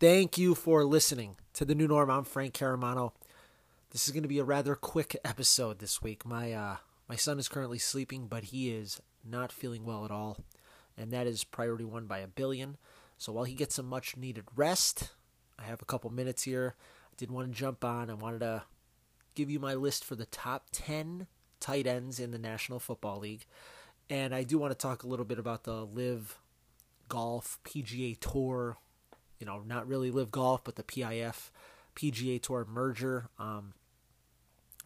Thank you for listening to the new norm. I'm Frank Caramano. This is going to be a rather quick episode this week. My uh, my son is currently sleeping, but he is not feeling well at all, and that is priority one by a billion. So while he gets some much needed rest, I have a couple minutes here. I did want to jump on. I wanted to give you my list for the top ten tight ends in the National Football League, and I do want to talk a little bit about the LIV Golf PGA Tour you know, not really LIV Golf, but the PIF PGA Tour merger. Um,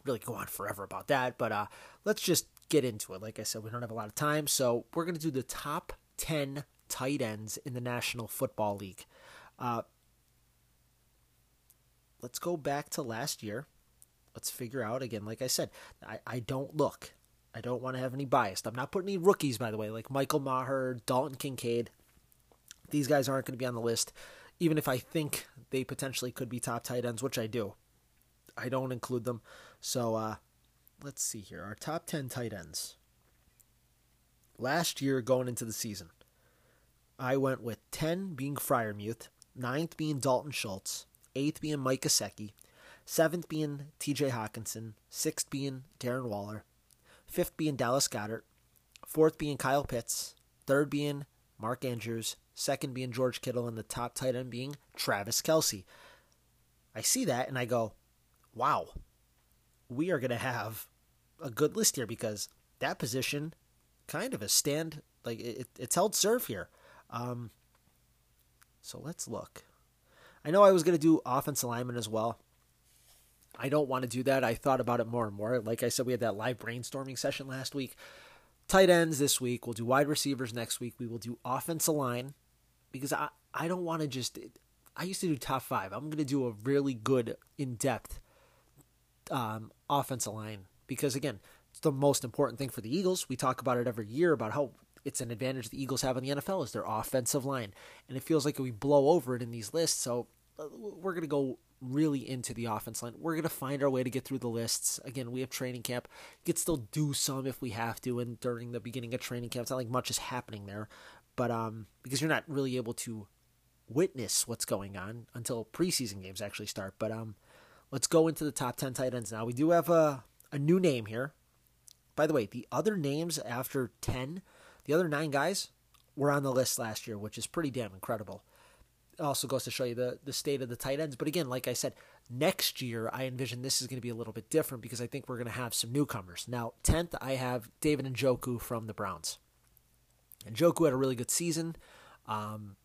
really go on forever about that, but uh, let's just get into it. Like I said, we don't have a lot of time, so we're going to do the top 10 tight ends in the National Football League. Uh, let's go back to last year. Let's figure out, again, like I said, I, I don't look. I don't want to have any bias. I'm not putting any rookies, by the way, like Michael Mayer, Dalton Kincaid. These guys aren't going to be on the list even if I think they potentially could be top tight ends, which I do. I don't include them. So uh, let's see here. Our top 10 tight ends. Last year, going into the season, I went with 10 being Freiermuth, 9th being Dalton Schultz, 8th being Mike Gesicki, 7th being TJ Hockenson, 6th being Darren Waller, 5th being Dallas Goedert, 4th being Kyle Pitts, 3rd being Mark Andrews, second being George Kittle, and the top tight end being Travis Kelce. I see that and I go, wow, we are going to have a good list here because that position kind of a stand, like it, it's held serve here. Um, so let's look. I know I was going to do offense alignment as well. I don't want to do that. I thought about it more and more. Like I said, we had that live brainstorming session last week tight ends this week. We'll do wide receivers next week. We will do offensive line because I, I don't want to just. I used to do top five. I'm going to do a really good, in depth um, offensive line because, again, it's the most important thing for the Eagles. We talk about it every year about how it's an advantage the Eagles have in the NFL is their offensive line. And it feels like we blow over it in these lists. So uh, we're going to go really into the offense line. We're going to find our way to get through the lists. Again, we have training camp. You could still do some if we have to, and during the beginning of training camp, it's not like much is happening there. But um, because you're not really able to witness what's going on until preseason games actually start. But um, let's go into the top 10 tight ends now. We do have a, a new name here. By the way, the other names after 10, the other nine guys were on the list last year, which is pretty damn incredible also goes to show you the, the state of the tight ends. But again, like I said, next year I envision this is going to be a little bit different because I think we're going to have some newcomers. Now, 10th, I have David Njoku from the Browns. Njoku had a really good season. Um,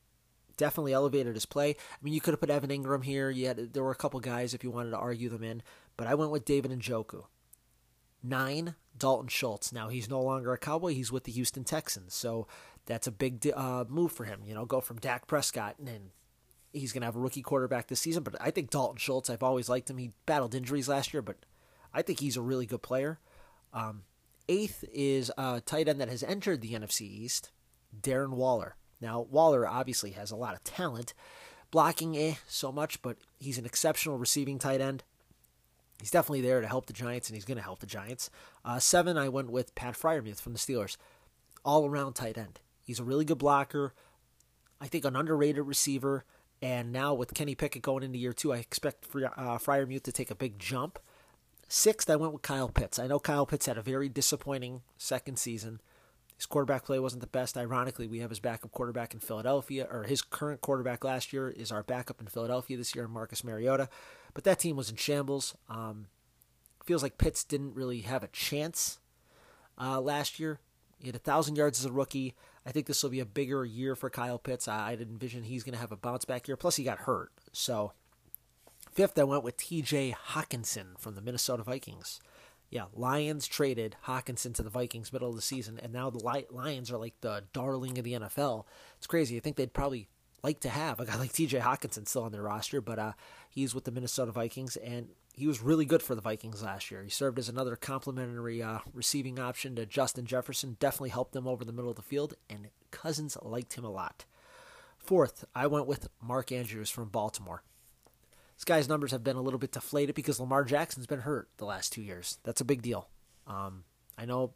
definitely elevated his play. I mean, you could have put Evan Engram here. You had, there were a couple guys if you wanted to argue them in, but I went with David Njoku. Nine, Dalton Schultz. Now, he's no longer a Cowboy. He's with the Houston Texans. So that's a big uh, move for him. You know, go from Dak Prescott and he's going to have a rookie quarterback this season. But I think Dalton Schultz, I've always liked him. He battled injuries last year, but I think he's a really good player. Um, eighth is a tight end that has entered the NFC East, Darren Waller. Now, Waller obviously has a lot of talent. Blocking, eh, so much, but he's an exceptional receiving tight end. He's definitely there to help the Giants, and he's going to help the Giants. Uh, seven, I went with Pat Freiermuth from the Steelers. All around tight end. He's a really good blocker. I think an underrated receiver. And now with Kenny Pickett going into year two, I expect uh, Freiermuth to take a big jump. Sixth, I went with Kyle Pitts. I know Kyle Pitts had a very disappointing second season. His quarterback play wasn't the best. Ironically, we have his backup quarterback in Philadelphia, or his current quarterback last year is our backup in Philadelphia this year, Marcus Mariota. But that team was in shambles. Um, feels like Pitts didn't really have a chance uh, last year. He had a thousand yards as a rookie. I think this will be a bigger year for Kyle Pitts. I, I'd envision he's going to have a bounce back year. Plus, he got hurt. So, fifth, I went with T.J. Hockenson from the Minnesota Vikings. Yeah, Lions traded Hockenson to the Vikings middle of the season, and now the Lions are like the darling of the NFL. It's crazy. I think they'd probably like to have a guy like T.J. Hockenson still on their roster, but uh, he's with the Minnesota Vikings, and he was really good for the Vikings last year. He served as another complementary uh, receiving option to Justin Jefferson. Definitely helped them over the middle of the field, and Cousins liked him a lot. Fourth, I went with Mark Andrews from Baltimore. This guy's numbers have been a little bit deflated because Lamar Jackson's been hurt the last two years. That's a big deal. Um, I know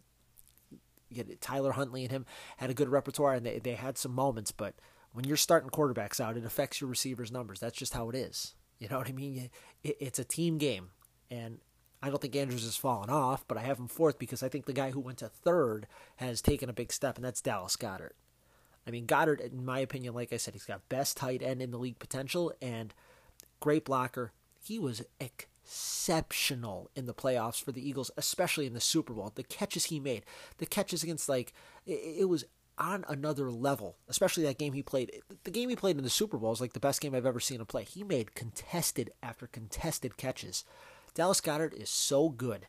Tyler Huntley and him had a good repertoire and they, they had some moments, but when you're starting quarterbacks out, it affects your receivers' numbers. That's just how it is. You know what I mean? It, it's a team game. And I don't think Andrews has fallen off, but I have him fourth because I think the guy who went to third has taken a big step, and that's Dallas Goedert. I mean, Goedert, in my opinion, like I said, he's got best tight end in the league potential and great blocker. He was exceptional in the playoffs for the Eagles, especially in the Super Bowl. The catches he made, the catches against like it was on another level. Especially that game he played. The game he played in the Super Bowl is like the best game I've ever seen him play. He made contested after contested catches. Dallas Goedert is so good.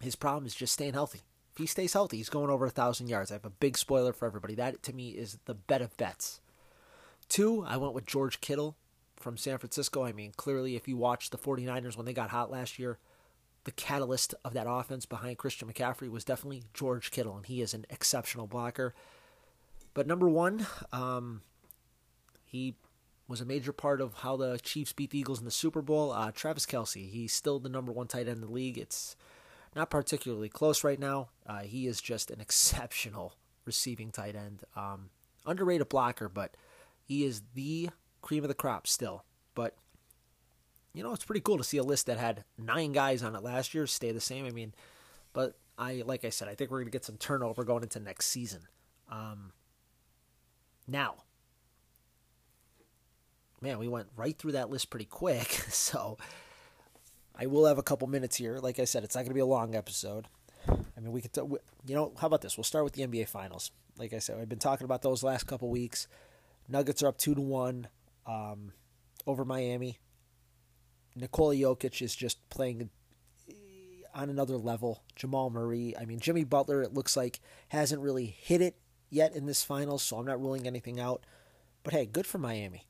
His problem is just staying healthy. If he stays healthy, he's going over a thousand yards. I have a big spoiler for everybody. That to me is the bet of bets. Two, I went with George Kittle from San Francisco. I mean, clearly, if you watch the 49ers when they got hot last year, the catalyst of that offense behind Christian McCaffrey was definitely George Kittle, and he is an exceptional blocker. But number one, um, he was a major part of how the Chiefs beat the Eagles in the Super Bowl. Uh, Travis Kelce, he's still the number one tight end in the league. It's not particularly close right now. Uh, he is just an exceptional receiving tight end. Um, underrated blocker, but he is the cream of the crop still. But you know, it's pretty cool to see a list that had nine guys on it last year stay the same. I mean, but I like I said, I think we're gonna get some turnover going into next season. Um, now, man, we went right through that list pretty quick, so I will have a couple minutes here. Like I said, it's not going to be a long episode. I mean, we could, t- you know, how about this? We'll start with the NBA Finals. Like I said, I've been talking about those last couple weeks. Nuggets are up two to one um, over Miami. Nikola Jokic is just playing on another level. Jamal Murray, I mean, Jimmy Butler, it looks like hasn't really hit it yet in this finals, so I'm not ruling anything out. But hey, good for Miami.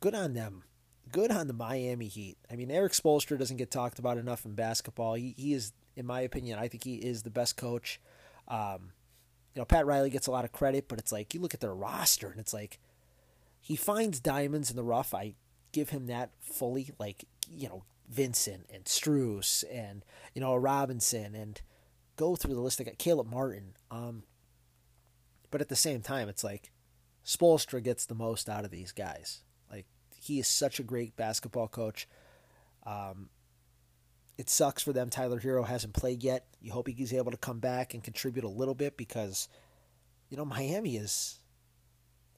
Good on them good on the Miami Heat. I mean, Erik Spoelstra doesn't get talked about enough in basketball. He, he is, in my opinion, I think he is the best coach. Um, you know, Pat Riley gets a lot of credit, but it's like you look at their roster and it's like he finds diamonds in the rough. I give him that fully. Like you know, Vincent and Strus and you know Robinson and go through the list. I got Caleb Martin. Um, but at the same time, it's like Spoelstra gets the most out of these guys. Like, he is such a great basketball coach. Um, it sucks for them. Tyler Herro hasn't played yet. You hope he's able to come back and contribute a little bit because, you know, Miami is.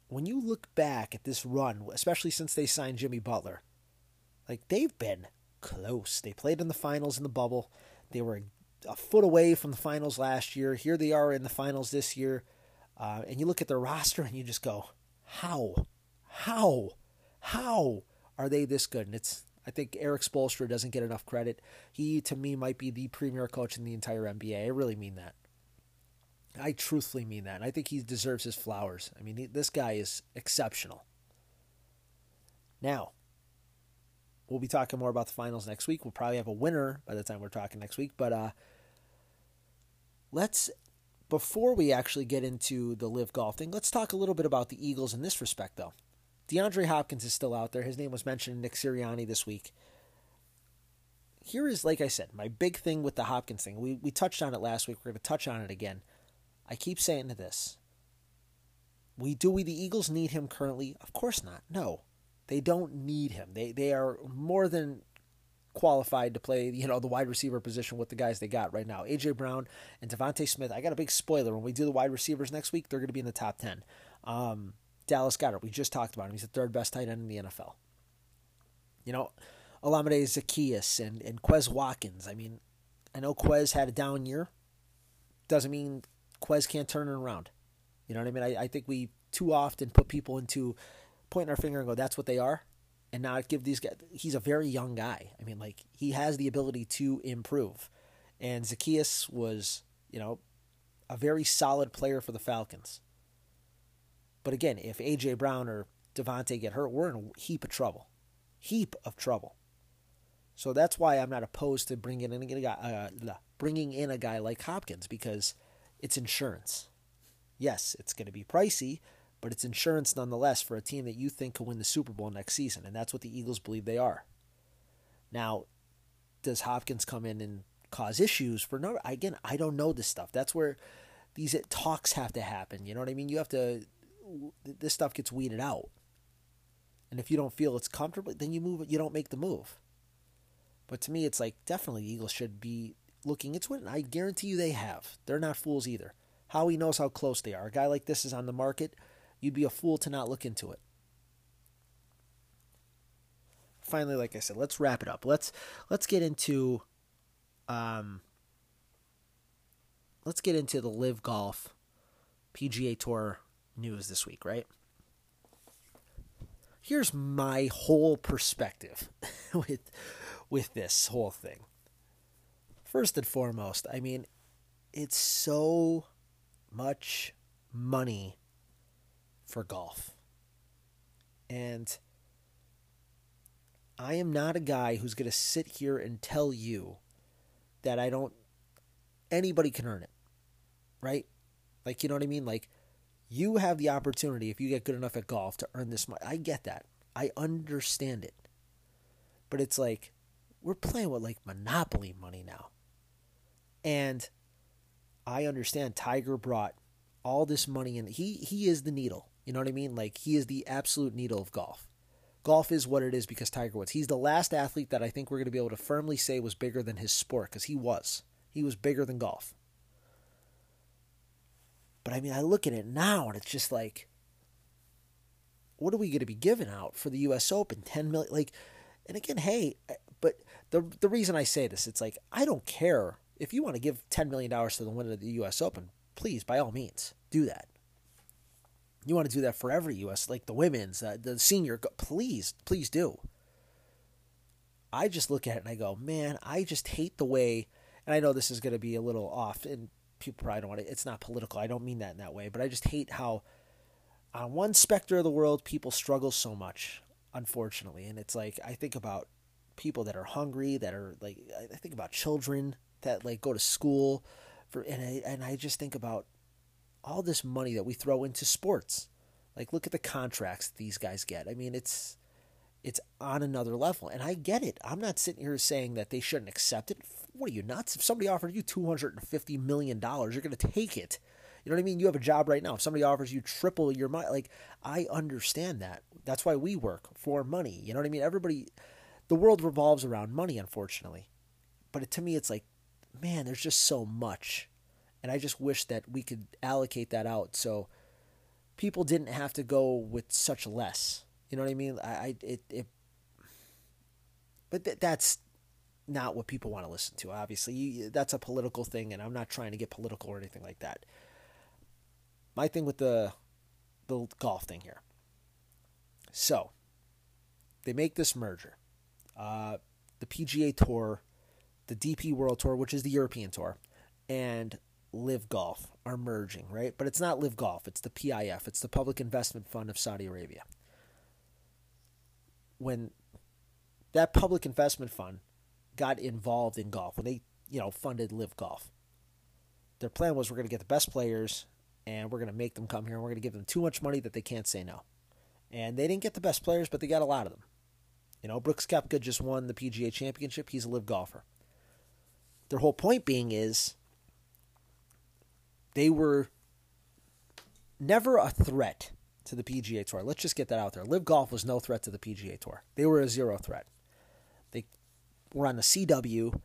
When you look back at this run, especially since they signed Jimmy Butler, like they've been close. They played in the finals in the bubble. They were a foot away from the finals last year. Here they are in the finals this year. Uh, and you look at their roster and you just go, how? How? How are they this good? And it's I think Erik Spoelstra doesn't get enough credit. He to me might be the premier coach in the entire NBA. I really mean that. I truthfully mean that. And I think he deserves his flowers. I mean, he, this guy is exceptional. Now, we'll be talking more about the finals next week. We'll probably have a winner by the time we're talking next week. But uh, let's, before we actually get into the LIV Golf thing, let's talk a little bit about the Eagles in this respect, though. DeAndre Hopkins is still out there. His name was mentioned in Nick Sirianni this week. Here is, like I said, my big thing with the Hopkins thing. We, we touched on it last week. We're going to touch on it again. I keep saying to this. We do we the Eagles need him currently? Of course not. No. They don't need him. They they are more than qualified to play, you know, the wide receiver position with the guys they got right now. AJ Brown and DeVonta Smith. I got a big spoiler. When we do the wide receivers next week, they're going to be in the top 10. Um, Dallas Goedert. We just talked about him. He's the third best tight end in the NFL. You know, Olamide Zaccheaus and, and Quez Watkins. I mean, I know Quez had a down year. Doesn't mean Quez can't turn it around. You know what I mean? I, I think we too often put people into pointing our finger and go, that's what they are. And not give these guys, he's a very young guy. I mean, like, he has the ability to improve. And Zaccheaus was, you know, a very solid player for the Falcons. But again, if AJ Brown or DeVonta get hurt, we're in a heap of trouble, heap of trouble. So that's why I'm not opposed to bringing in a guy, uh, bringing in a guy like Hopkins because it's insurance. Yes, it's going to be pricey, but it's insurance nonetheless for a team that you think can win the Super Bowl next season, and that's what the Eagles believe they are. Now, does Hopkins come in and cause issues for no again I don't know this stuff. That's where these talks have to happen. You know what I mean? You have to this stuff gets weeded out. And if you don't feel it's comfortable, then you move you don't make the move. But to me it's like definitely the Eagles should be looking into it and I guarantee you they have. They're not fools either. Howie knows how close they are. A guy like this is on the market, you'd be a fool to not look into it finally, like I said, let's wrap it up. Let's let's get into um let's get into the LIV Golf PGA Tour news this week, right? Here's my whole perspective with with this whole thing. First and foremost, I mean, it's so much money for golf. And I am not a guy who's going to sit here and tell you that I don't, anybody can earn it, right? Like, you know what I mean? Like, you have the opportunity, if you get good enough at golf, to earn this money. I get that. I understand it. But it's like, we're playing with like monopoly money now. And I understand Tiger brought all this money in. He he is the needle. You know what I mean? Like he is the absolute needle of golf golf is what it is because Tiger Woods. He's the last athlete that I think we're going to be able to firmly say was bigger than his sport because he was. He was bigger than golf. But I mean, I look at it now and it's just like, what are we going to be giving out for the U.S. Open? Ten million, like, and again, hey, but the the reason I say this, it's like I don't care if you want to give ten million dollars to the winner of the U.S. Open. Please, by all means, do that. You want to do that for every U.S. like the women's, uh, the senior. Please, please do. I just look at it and I go, man, I just hate the way. And I know this is going to be a little off, and people probably don't want to. It's not political. I don't mean that in that way, but I just hate how, on one specter of the world, people struggle so much. Unfortunately, and it's like I think about people that are hungry, that are like I think about children that like go to school, for and I, and I just think about all this money that we throw into sports. Like look at the contracts these guys get. I mean, it's it's on another level. And I get it. I'm not sitting here saying that they shouldn't accept it. What are you nuts? If somebody offered you $250 million, you're going to take it. You know what I mean? You have a job right now. If somebody offers you triple your money, like, I understand that. That's why we work for money. You know what I mean? Everybody, the world revolves around money, unfortunately. But to me, it's like, man, there's just so much and I just wish that we could allocate that out so people didn't have to go with such less. You know what I mean? I, I it, it but th- that's not what people want to listen to. Obviously, you, that's a political thing, and I'm not trying to get political or anything like that. My thing with the the golf thing here. So, they make this merger. Uh, the PGA Tour, the DP World Tour, which is the European Tour, and LIV Golf are merging, right? But it's not LIV Golf, it's the PIF, it's the Public Investment Fund of Saudi Arabia. When that public investment fund got involved in golf, when they, you know, funded LIV Golf, their plan was we're going to get the best players and we're going to make them come here and we're going to give them too much money that they can't say no. And they didn't get the best players, but they got a lot of them. You know, Brooks Koepka just won the PGA Championship. He's a LIV golfer. Their whole point being is they were never a threat to the PGA Tour. Let's just get that out there. LIV Golf was no threat to the PGA Tour. They were a zero threat. They were on the CW.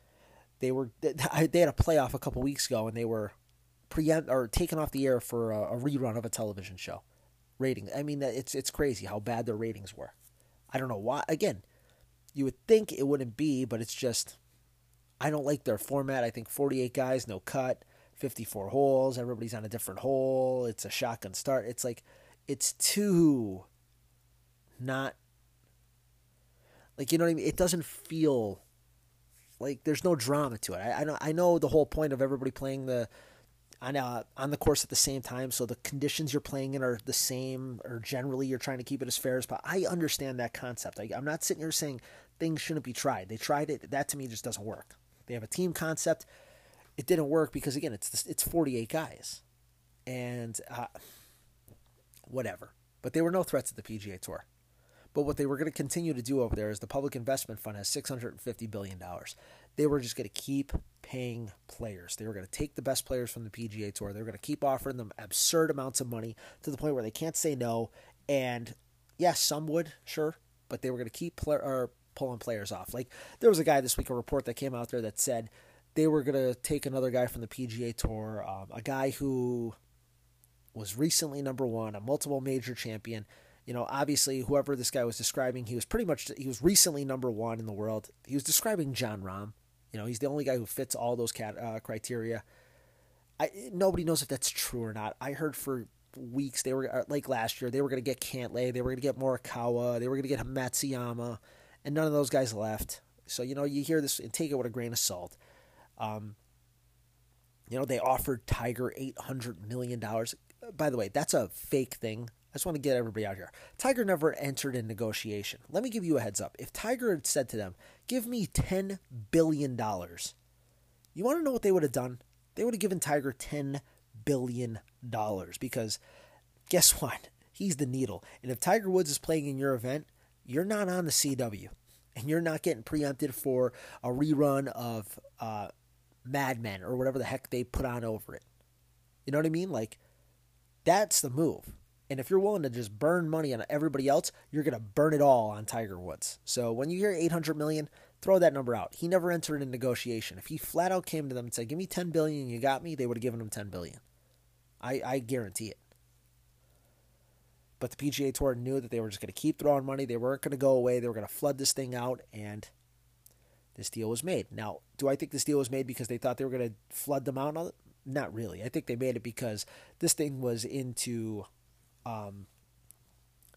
They were they had a playoff a couple weeks ago, and they were preempt or taken off the air for a, a rerun of a television show. Rating. I mean, it's it's crazy how bad their ratings were. I don't know why. Again, you would think it wouldn't be, but it's just I don't like their format. I think 48 guys, no cut. 54 holes, everybody's on a different hole, it's a shotgun start. It's like it's too not like you know what I mean? It doesn't feel like there's no drama to it. I, I know I know the whole point of everybody playing the on uh, on the course at the same time, so the conditions you're playing in are the same, or generally you're trying to keep it as fair as possible. I understand that concept. I, I'm not sitting here saying things shouldn't be tried. They tried it. That to me just doesn't work. They have a team concept it didn't work because again, it's it's 48 guys, and uh, whatever. But they were no threats to the PGA Tour. But what they were going to continue to do over there is the Public Investment Fund has 650 billion dollars. they were just going to keep paying players. They were going to take the best players from the PGA Tour. They were going to keep offering them absurd amounts of money to the point where they can't say no. And yes, some would, sure, but they were going to keep pulling players off. Like there was a guy this week, a report that came out there that said they were going to take another guy from the PGA Tour, um, a guy who was recently number one, a multiple major champion, you know, obviously whoever this guy was describing, he was pretty much he was recently number one in the world. He was describing Jon Rahm. You know, he's the only guy who fits all those cat, uh, criteria. I nobody knows if that's true or not. I heard for weeks they were uh, like last year they were going to get Cantlay, they were going to get Morikawa, they were going to get Matsuyama, and none of those guys left. So you know, you hear this and take it with a grain of salt. Um, you know, they offered Tiger eight hundred million dollars. By the way, that's a fake thing. I just want to get everybody out here. Tiger never entered in negotiation. Let me give you a heads up. If Tiger had said to them, Give me $10 billion, you want to know what they would have done? They would have given Tiger $10 billion because guess what? He's the needle. And if Tiger Woods is playing in your event, you're not on the CW and you're not getting preempted for a rerun of uh, Mad Men or whatever the heck they put on over it. You know what I mean? Like, that's the move. And if you're willing to just burn money on everybody else, you're going to burn it all on Tiger Woods. So when you hear 800 million, throw that number out. He never entered in negotiation. If he flat out came to them and said, "Give me 10 billion, you got me," they would have given him 10 billion. I I guarantee it. But the PGA Tour knew that they were just going to keep throwing money. They weren't going to go away. They were going to flood this thing out, and this deal was made. Now, do I think this deal was made because they thought they were going to flood them out? Not really. I think they made it because this thing was into um,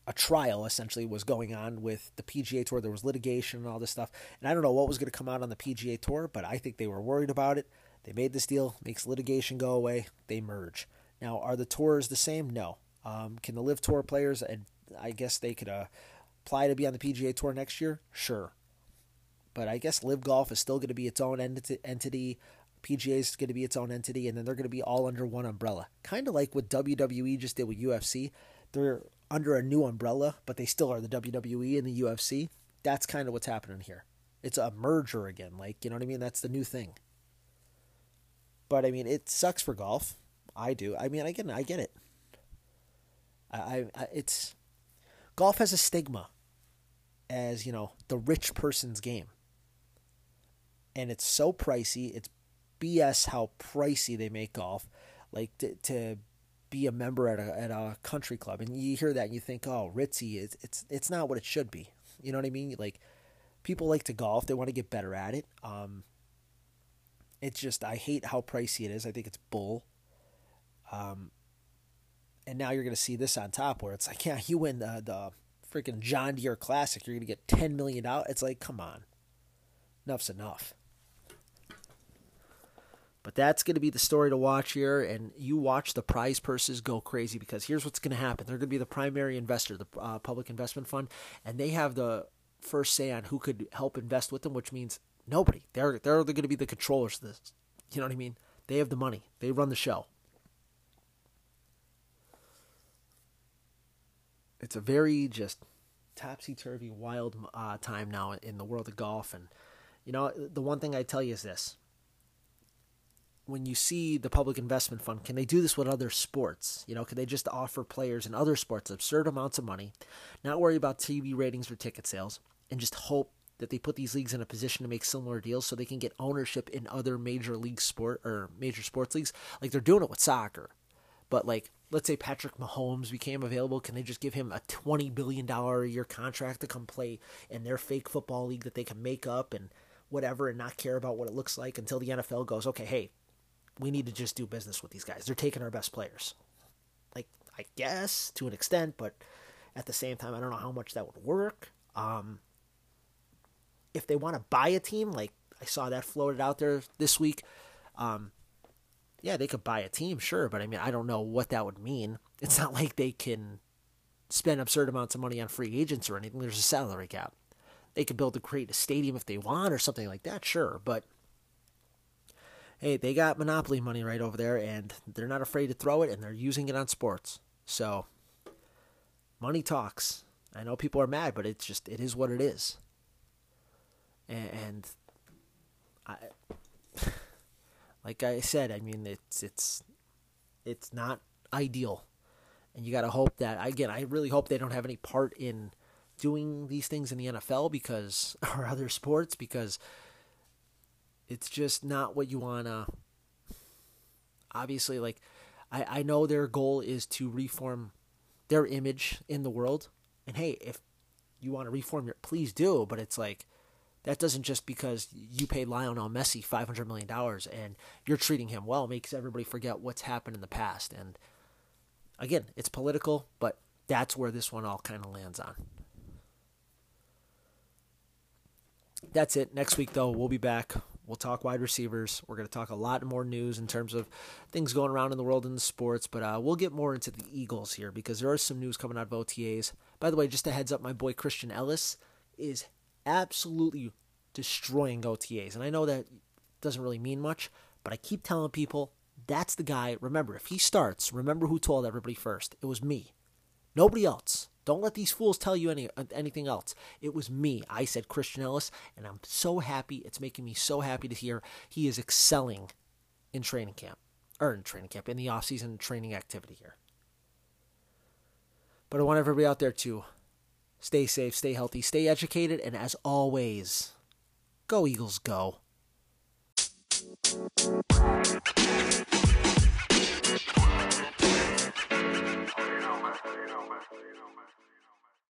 a trial essentially was going on with the PGA Tour. There was litigation and all this stuff, and I don't know what was going to come out on the PGA Tour, but I think they were worried about it. They made this deal, makes litigation go away. They merge. Now, are the tours the same? No. Um, can the LIV Tour players? And I guess they could uh, apply to be on the PGA Tour next year. Sure, but I guess LIV Golf is still going to be its own entity. PGA is going to be its own entity, and then they're going to be all under one umbrella. Kind of like what WWE just did with UFC. They're under a new umbrella, but they still are the WWE and the UFC. That's kind of what's happening here. It's a merger again. Like, you know what I mean? That's the new thing. But I mean, it sucks for golf. I do. I mean, again, I get it. I, I, it's golf has a stigma as you know the rich person's game, and it's so pricey. It's BS how pricey they make golf. Like to, to be a member at a at a country club, and you hear that and you think, oh, ritzy. It's it's it's not what it should be. You know what I mean? Like people like to golf, they want to get better at it. Um, it's just I hate how pricey it is. I think it's bull. Um, and now you're to see this on top where it's like, yeah, you win the the freaking John Deere Classic, you're to get ten million dollars. It's like, come on, enough's enough. But that's going to be the story to watch here, and you watch the prize purses go crazy because here's what's going to happen: they're going to be the primary investor, the uh, public investment fund, and they have the first say on who could help invest with them, which means nobody. They're they're going to be the controllers of this. You know what I mean? They have the money. They run the show. It's a very just topsy turvy, wild uh, time now in the world of golf, and you know the one thing I tell you is this: when you see the public investment fund, can they do this with other sports? You know, can they just offer players in other sports absurd amounts of money, not worry about TV ratings or ticket sales, and just hope that they put these leagues in a position to make similar deals so they can get ownership in other major league sport or major sports leagues? Like they're doing it with soccer. But like let's say Patrick Mahomes became available, can they just give him a twenty billion dollar a year contract to come play in their fake football league that they can make up and whatever and not care about what it looks like until the NFL goes, okay, hey, we need to just do business with these guys. They're taking our best players. Like, I guess to an extent, but at the same time, I don't know how much that would work. Um, if they want to buy a team, like I saw that floated out there this week, um, yeah, they could buy a team, sure, but I mean, I don't know what that would mean. It's not like they can spend absurd amounts of money on free agents or anything. There's a salary cap. They could build a create a stadium if they want or something like that, sure, but hey, they got monopoly money right over there, and they're not afraid to throw it, and they're using it on sports. So, money talks. I know people are mad, but it's just it is what it is. And I, like I said, I mean it's it's it's not ideal, and you got to hope that again. I really hope they don't have any part in doing these things in the NFL because or other sports because it's just not what you wanna. Obviously, like I I know their goal is to reform their image in the world, and hey, if you want to reform your, please do. But it's like that doesn't just because you paid Lionel Messi five hundred million dollars and you're treating him well makes everybody forget what's happened in the past. And again, it's political, but that's where this one all kind of lands on. That's it. Next week, though, we'll be back. We'll talk wide receivers. We're going to talk a lot more news in terms of things going around in the world in the sports, but uh, we'll get more into the Eagles here because there is some news coming out of OTAs. By the way, just a heads up, my boy Christian Ellis is absolutely destroying OTAs. And I know that doesn't really mean much, but I keep telling people that's the guy. Remember, if he starts, remember who told everybody first. It was me. Nobody else. Don't let these fools tell you any anything else. It was me. I said Christian Ellis, and I'm so happy. It's making me so happy to hear he is excelling in training camp, or in training camp, in the off-season training activity here. But I want everybody out there to stay safe, stay healthy, stay educated, and as always, go Eagles, go.